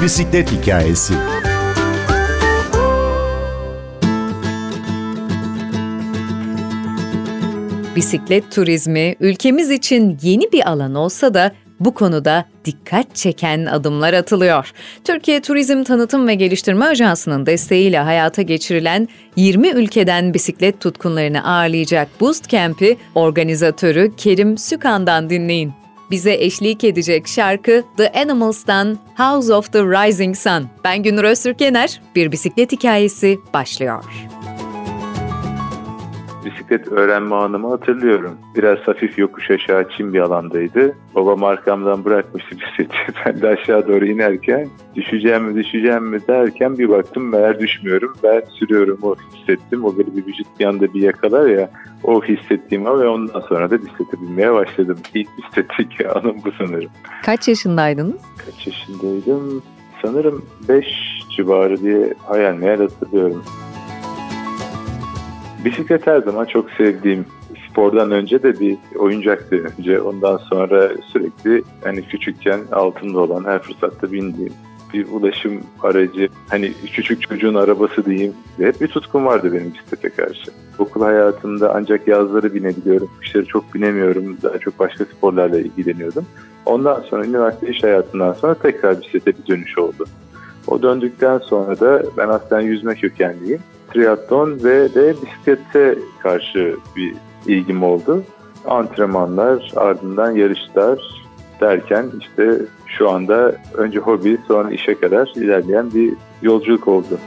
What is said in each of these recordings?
Bir bisiklet hikayesi. Bisiklet turizmi ülkemiz için yeni bir alan olsa da bu konuda dikkat çeken adımlar atılıyor. Türkiye Turizm Tanıtım ve Geliştirme Ajansı'nın desteğiyle hayata geçirilen 20 ülkeden bisiklet tutkunlarını ağırlayacak Boost Camp'i organizatörü Kerim Sükan'dan dinleyin. Bize eşlik edecek şarkı The Animals'tan House of the Rising Sun. Ben Günür Öztürk Bir bisiklet hikayesi başlıyor bisiklet öğrenme anımı hatırlıyorum. Biraz hafif yokuş aşağı çim bir alandaydı. Babam arkamdan bırakmıştı bisikleti. Ben de aşağı doğru inerken düşeceğim mi düşeceğim mi derken bir baktım meğer düşmüyorum. Ben sürüyorum o hissettim. O böyle bir vücut bir anda bir yakalar ya o hissettiğim ve ondan sonra da bisiklete binmeye başladım. İlk bisikletteki anım bu sanırım. Kaç yaşındaydınız? Kaç yaşındaydım? Sanırım 5 civarı diye hayal meyal hatırlıyorum. Bisiklet her zaman çok sevdiğim spordan önce de bir oyuncaktı önce. Ondan sonra sürekli hani küçükken altında olan her fırsatta bindiğim bir ulaşım aracı. Hani küçük çocuğun arabası diyeyim. Hep bir tutkum vardı benim bisiklete karşı. Okul hayatımda ancak yazları binebiliyorum. Kışları çok binemiyorum. Daha çok başka sporlarla ilgileniyordum. Ondan sonra üniversite iş hayatından sonra tekrar bisiklete bir dönüş oldu. O döndükten sonra da ben aslında yüzme kökenliyim triatlon ve de bisiklete karşı bir ilgim oldu. Antrenmanlar, ardından yarışlar derken işte şu anda önce hobi sonra işe kadar ilerleyen bir yolculuk oldu.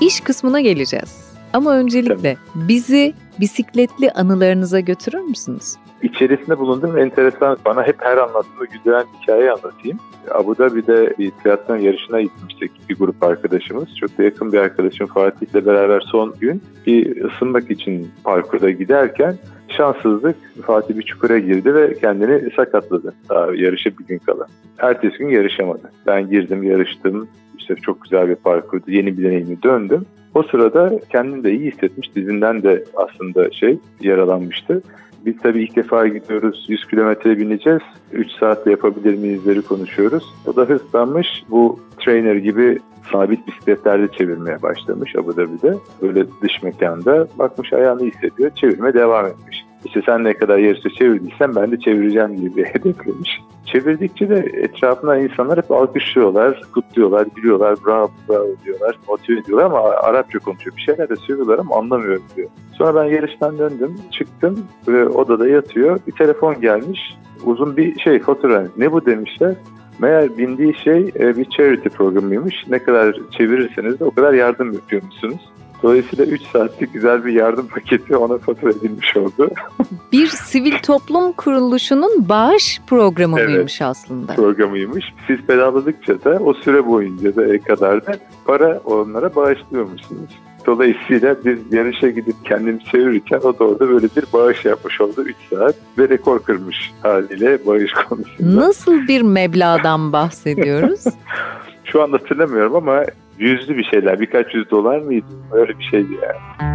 İş kısmına geleceğiz. Ama öncelikle Tabii. bizi bisikletli anılarınıza götürür müsünüz? İçerisinde bulunduğum enteresan, bana hep her anlattığımda güzel hikaye anlatayım. Abu Dhabi'de bir triatlon yarışına gitmiştik bir grup arkadaşımız. Çok da yakın bir arkadaşım Fatih ile beraber son gün bir ısınmak için parkurda giderken şanssızlık Fatih bir çukura girdi ve kendini sakatladı daha yarışa bir gün kala. Ertesi gün yarışamadı. Ben girdim yarıştım. İşte çok güzel bir parkurdu. Yeni bir deneyimi döndüm. O sırada kendini de iyi hissetmiş. Dizinden de aslında şey yaralanmıştı. Biz tabii ilk defa gidiyoruz. 100 kilometre bineceğiz. 3 saatte yapabilir miyizleri konuşuyoruz. O da hırslanmış. Bu trainer gibi sabit bisikletlerde çevirmeye başlamış Abu Dhabi'de. Böyle dış mekanda. Bakmış ayağını hissediyor. Çevirme devam etmiş. İşte sen ne kadar yarışta çevirdiysen ben de çevireceğim gibi hedeflemiş. Çevirdikçe de etrafından insanlar hep alkışlıyorlar, kutluyorlar, gülüyorlar, bravo bravo diyorlar, motive ediyorlar ama Arapça konuşuyor. Bir şeyler de söylüyorlar ama anlamıyorum diyor. Sonra ben yarıştan döndüm, çıktım ve odada yatıyor. Bir telefon gelmiş, uzun bir şey fotoğraf. Ne bu demişler. Meğer bindiği şey e, bir charity programıymış. Ne kadar çevirirseniz de o kadar yardım yapıyormuşsunuz. Dolayısıyla 3 saatlik güzel bir yardım paketi ona fatura edilmiş oldu. bir sivil toplum kuruluşunun bağış programı evet, mıymış aslında? programıymış. Siz pedaladıkça da o süre boyunca da kadar da para onlara bağışlıyormuşsunuz. Dolayısıyla biz yarışa gidip kendimi çevirirken o da orada böyle bir bağış yapmış oldu 3 saat ve rekor kırmış haliyle bağış konusunda. Nasıl bir meblağdan bahsediyoruz? Şu anda hatırlamıyorum ama yüzlü bir şeyler. Birkaç yüz dolar mıydı? Öyle bir şeydi yani.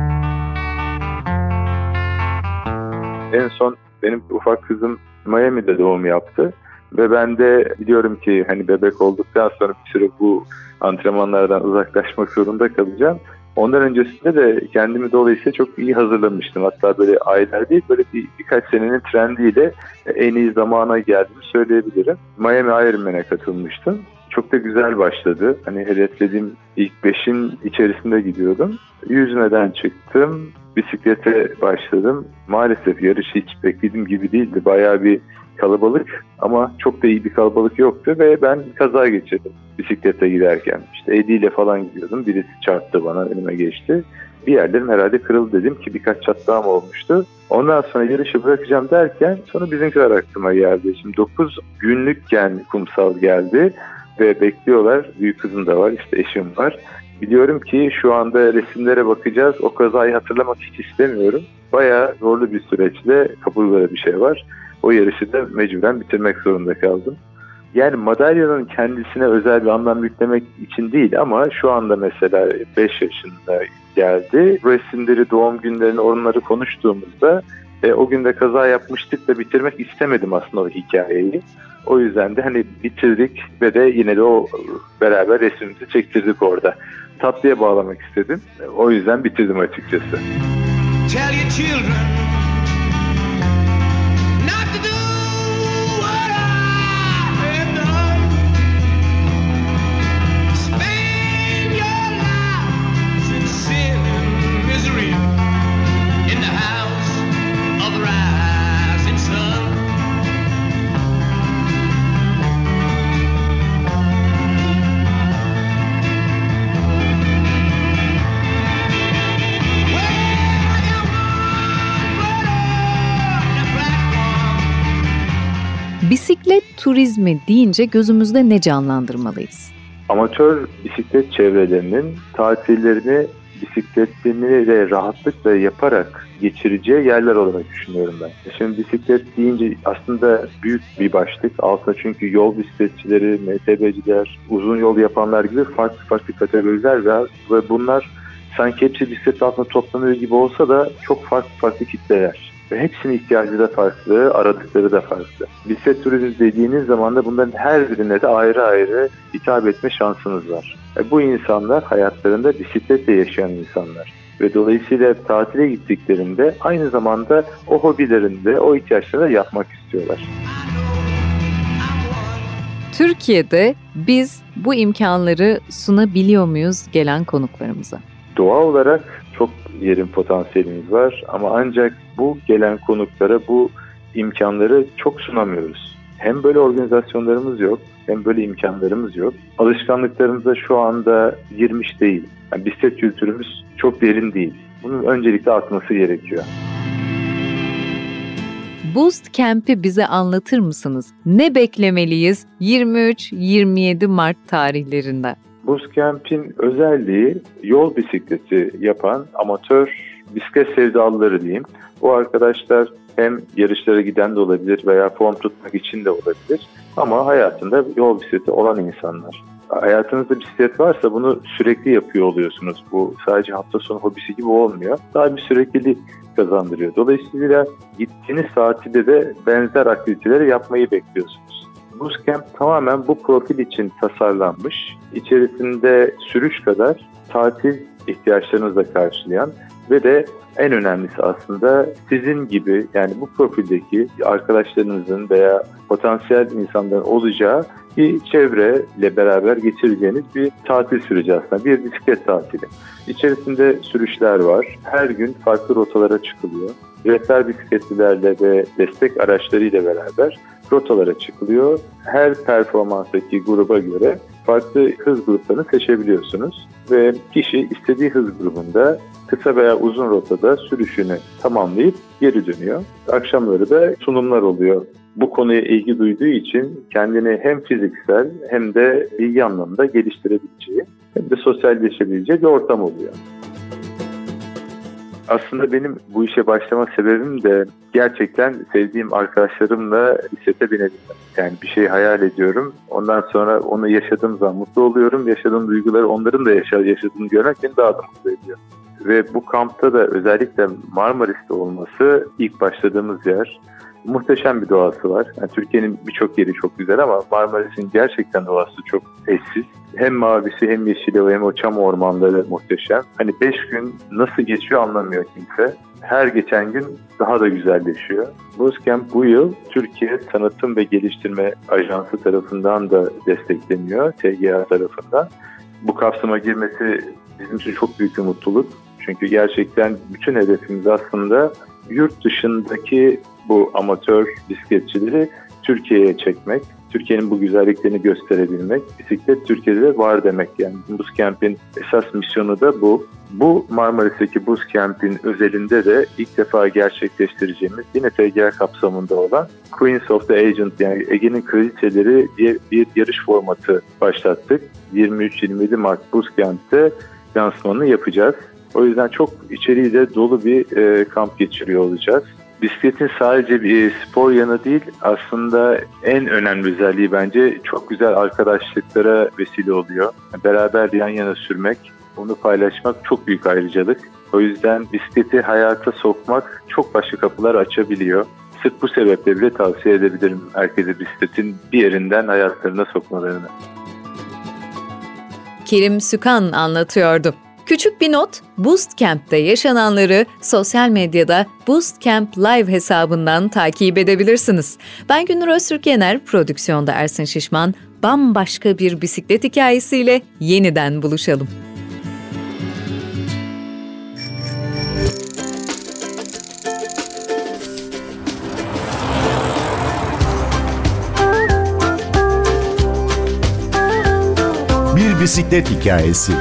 En son benim ufak kızım Miami'de doğum yaptı. Ve ben de biliyorum ki hani bebek olduktan sonra bir süre bu antrenmanlardan uzaklaşmak zorunda kalacağım. Ondan öncesinde de kendimi dolayısıyla çok iyi hazırlamıştım. Hatta böyle aylar değil böyle bir, birkaç senenin trendiyle en iyi zamana geldiğimi söyleyebilirim. Miami Ironman'e katılmıştım. Çok da güzel başladı. Hani hedeflediğim ilk beşin içerisinde gidiyordum. Yüzmeden çıktım. Bisiklete başladım. Maalesef yarış hiç beklediğim gibi değildi. Bayağı bir kalabalık ama çok da iyi bir kalabalık yoktu ve ben kaza geçirdim bisiklete giderken. İşte Edi ile falan gidiyordum. Birisi çarptı bana önüme geçti. Bir yerlerim herhalde kırıldı dedim ki birkaç çatlağım olmuştu. Ondan sonra yarışı bırakacağım derken sonra bizimkiler aklıma geldi. Şimdi 9 günlükken kumsal geldi ve bekliyorlar. Büyük kızım da var, işte eşim var. Biliyorum ki şu anda resimlere bakacağız. O kazayı hatırlamak hiç istemiyorum. Bayağı zorlu bir süreçle kaburgada bir şey var. O yarışı da mecburen bitirmek zorunda kaldım. Yani madalyanın kendisine özel bir anlam yüklemek için değil ama şu anda mesela 5 yaşında geldi. Resimleri, doğum günlerini, onları konuştuğumuzda E, o gün de kaza yapmıştık da bitirmek istemedim aslında o hikayeyi. O yüzden de hani bitirdik ve de yine de o beraber resmimizi çektirdik orada. Tatlıya bağlamak istedim. O yüzden bitirdim açıkçası. Tell your children Bisiklet turizmi deyince gözümüzde ne canlandırmalıyız? Amatör bisiklet çevrelerinin tatillerini bisikletini de rahatlıkla yaparak geçireceği yerler olarak düşünüyorum ben. Şimdi bisiklet deyince aslında büyük bir başlık. Altında çünkü yol bisikletçileri, MTB'ciler, uzun yol yapanlar gibi farklı farklı kategoriler var ve bunlar sanki hepsi bisiklet altında toplanıyor gibi olsa da çok farklı farklı kitleler. Ve hepsinin ihtiyacı da farklı, aradıkları da farklı. Bisiklet turizmi dediğiniz zaman da bunların her birine de ayrı ayrı hitap etme şansınız var. E bu insanlar hayatlarında bisikletle yaşayan insanlar. Ve dolayısıyla tatile gittiklerinde aynı zamanda o hobilerinde, o ihtiyaçlarını yapmak istiyorlar. Türkiye'de biz bu imkanları sunabiliyor muyuz gelen konuklarımıza? Doğa olarak çok yerin potansiyelimiz var ama ancak bu gelen konuklara bu imkanları çok sunamıyoruz. Hem böyle organizasyonlarımız yok hem böyle imkanlarımız yok. Alışkanlıklarımıza şu anda girmiş değil. Yani bisiklet kültürümüz çok derin değil. Bunun öncelikle artması gerekiyor. Boost Camp'i bize anlatır mısınız? Ne beklemeliyiz 23-27 Mart tarihlerinde? Bootcamp'in özelliği yol bisikleti yapan amatör bisiklet sevdalıları diyeyim. Bu arkadaşlar hem yarışlara giden de olabilir veya form tutmak için de olabilir. Ama hayatında yol bisikleti olan insanlar. Hayatınızda bisiklet varsa bunu sürekli yapıyor oluyorsunuz. Bu sadece hafta sonu hobisi gibi olmuyor. Daha bir süreklilik kazandırıyor. Dolayısıyla gittiğiniz saatte de benzer aktiviteleri yapmayı bekliyorsunuz. Bootcamp tamamen bu profil için tasarlanmış. İçerisinde sürüş kadar tatil ihtiyaçlarınızı da karşılayan ve de en önemlisi aslında sizin gibi yani bu profildeki arkadaşlarınızın veya potansiyel insanların olacağı bir çevreyle beraber geçireceğiniz bir tatil süreci aslında. Bir bisiklet tatili. İçerisinde sürüşler var. Her gün farklı rotalara çıkılıyor. Rehber bisikletlilerle ve destek araçlarıyla beraber rotalara çıkılıyor. Her performanstaki gruba göre farklı hız gruplarını seçebiliyorsunuz ve kişi istediği hız grubunda kısa veya uzun rotada sürüşünü tamamlayıp geri dönüyor. Akşamları da sunumlar oluyor. Bu konuya ilgi duyduğu için kendini hem fiziksel hem de bilgi anlamında geliştirebileceği hem de sosyalleşebileceği bir ortam oluyor. Aslında benim bu işe başlama sebebim de gerçekten sevdiğim arkadaşlarımla bisiklete binebilmek. Yani bir şey hayal ediyorum. Ondan sonra onu yaşadığım zaman mutlu oluyorum. Yaşadığım duyguları onların da yaşadığını görmek beni daha da mutlu ediyor. Ve bu kampta da özellikle Marmaris'te olması ilk başladığımız yer muhteşem bir doğası var. Yani Türkiye'nin birçok yeri çok güzel ama Marmaris'in gerçekten doğası çok eşsiz. Hem mavisi hem yeşili hem o çam ormanları muhteşem. Hani beş gün nasıl geçiyor anlamıyor kimse. Her geçen gün daha da güzelleşiyor. Bootcamp bu yıl Türkiye Tanıtım ve Geliştirme Ajansı tarafından da destekleniyor, TGA tarafından. Bu kapsama girmesi bizim için çok büyük bir mutluluk. Çünkü gerçekten bütün hedefimiz aslında yurt dışındaki bu amatör bisikletçileri Türkiye'ye çekmek, Türkiye'nin bu güzelliklerini gösterebilmek, bisiklet Türkiye'de var demek yani. Bootcamp'in esas misyonu da bu. Bu Marmaris'teki Bootcamp'in özelinde de ilk defa gerçekleştireceğimiz yine TGA kapsamında olan Queens of the Agent yani Ege'nin kraliçeleri diye bir yarış formatı başlattık. 23-27 Mart Bootcamp'te lansmanını yapacağız. O yüzden çok içeriği de dolu bir e, kamp geçiriyor olacağız. Bisikletin sadece bir spor yanı değil aslında en önemli özelliği bence çok güzel arkadaşlıklara vesile oluyor. Beraber yan yana sürmek, onu paylaşmak çok büyük ayrıcalık. O yüzden bisikleti hayata sokmak çok başka kapılar açabiliyor. Sırf bu sebeple bile tavsiye edebilirim herkese bisikletin bir yerinden hayatlarına sokmalarını. Kerim Sükan anlatıyordu. Küçük bir not, Boost Camp'te yaşananları sosyal medyada Boost Camp Live hesabından takip edebilirsiniz. Ben Günür Öztürk Yener, prodüksiyonda Ersin Şişman, bambaşka bir bisiklet hikayesiyle yeniden buluşalım. Bir bisiklet hikayesi.